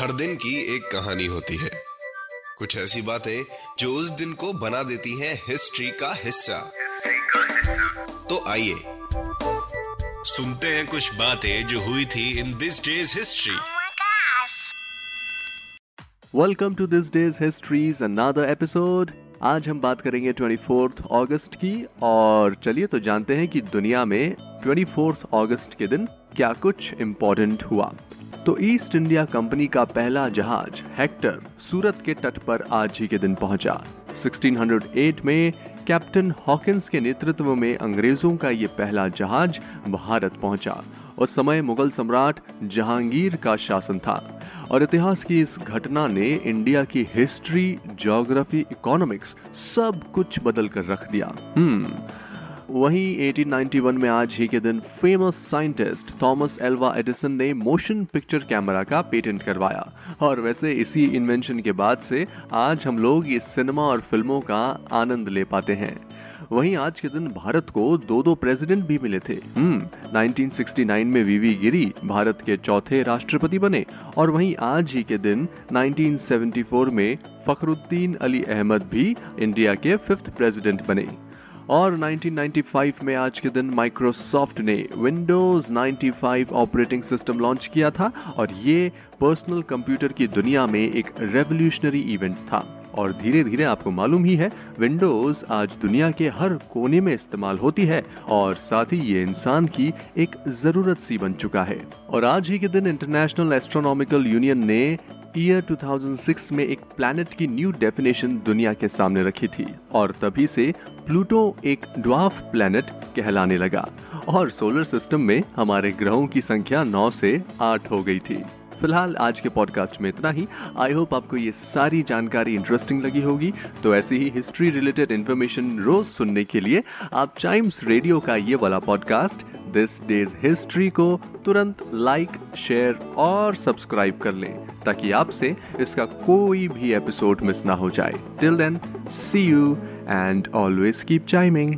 हर दिन की एक कहानी होती है। कुछ ऐसी बातें जो उस दिन को बना देती हैं हिस्ट्री का हिस्सा। तो आइए सुनते हैं कुछ बातें जो हुई थी in this day's history. Welcome to this day's history's another episode आज हम बात करेंगे 24 अगस्त की और चलिए तो जानते हैं कि दुनिया में 24 अगस्त के दिन क्या कुछ इम्पोर्टेंट हुआ। तो ईस्ट इंडिया कंपनी का पहला जहाज़ हेक्टर सूरत के तट पर आज ही के दिन पहुँचा। 1608 में कैप्टन हॉकिंस के नेतृत्व में अंग्रेज़ों का ये पहला जहाज़ भारत पहुँचा उस समय मुगल सम्राट जहांगीर का शासन था। और इतिहास की इस घटना ने इंडिया की हिस्ट्री, ज्योग्राफी, इकोनॉमिक्स सब कुछ बदल कर रख दिया। हम्म वहीं 1891 में आज ही के दिन famous scientist Thomas Alva Edison ने मोशन पिक्चर कैमरा का पेटेंट करवाया। और वैसे इसी इन्वेंशन के बाद से आज हम लोग इस सिनेमा और फ़िल्मों का आनंद ले पाते हैं। वहीं आज के दिन भारत को दो दो प्रेसिडेंट भी मिले थे। हम्म 1969 में वीवी गिरी भारत के चौथे राष्ट्रपति बने। और वहीं आज ही के दिन 1974 में फखरुद्दीन अली अहमद भी इंडिया के फिफ्थ प्रेसिडेंट बने। और 1995 में आज के दिन माइक्रोसॉफ्ट ने विंडोज़ 95 ऑपरेटिंग सिस्टम लॉन्च किया था और ये पर्सनल कंप्यूटर की दुनिया में एक रेवोल्यूशनरी इवेंट था। और धीरे धीरे आपको मालूम ही है विंडोज़ आज दुनिया के हर कोने में इस्तेमाल होती है और साथ ही ये इंसान की एक ज़रूरत सी बन चुका है। और आज ही के दिन इंटरनेशनल एस्ट्रोनॉमिकल यूनियन ने ईयर 2006 में एक प्लैनेट की न्यू डेफिनेशन दुनिया के सामने रखी थी और तभी से प्लूटो एक ड्वार्फ प्लैनेट कहलाने लगा और सोलर सिस्टम में हमारे ग्रहों की संख्या 9 से 8 हो गई थी। फ़िलहाल आज के पॉडकास्ट में इतना ही। आई होप आपको ये सारी जानकारी इंटरेस्टिंग लगी होगी। तो ऐसी ही हिस्ट्री रिलेटेड इन्फॉर्मेशन रोज सुनने के लिए आप टाइम्स रेडियो का ये वाला पॉडकास्ट दिस डेज़ हिस्ट्री को तुरंत लाइक शेयर और सब्सक्राइब कर लें, ताकि आपसे इसका कोई भी एपिसोड मिस ना हो जाए। Till then see you and always keep chiming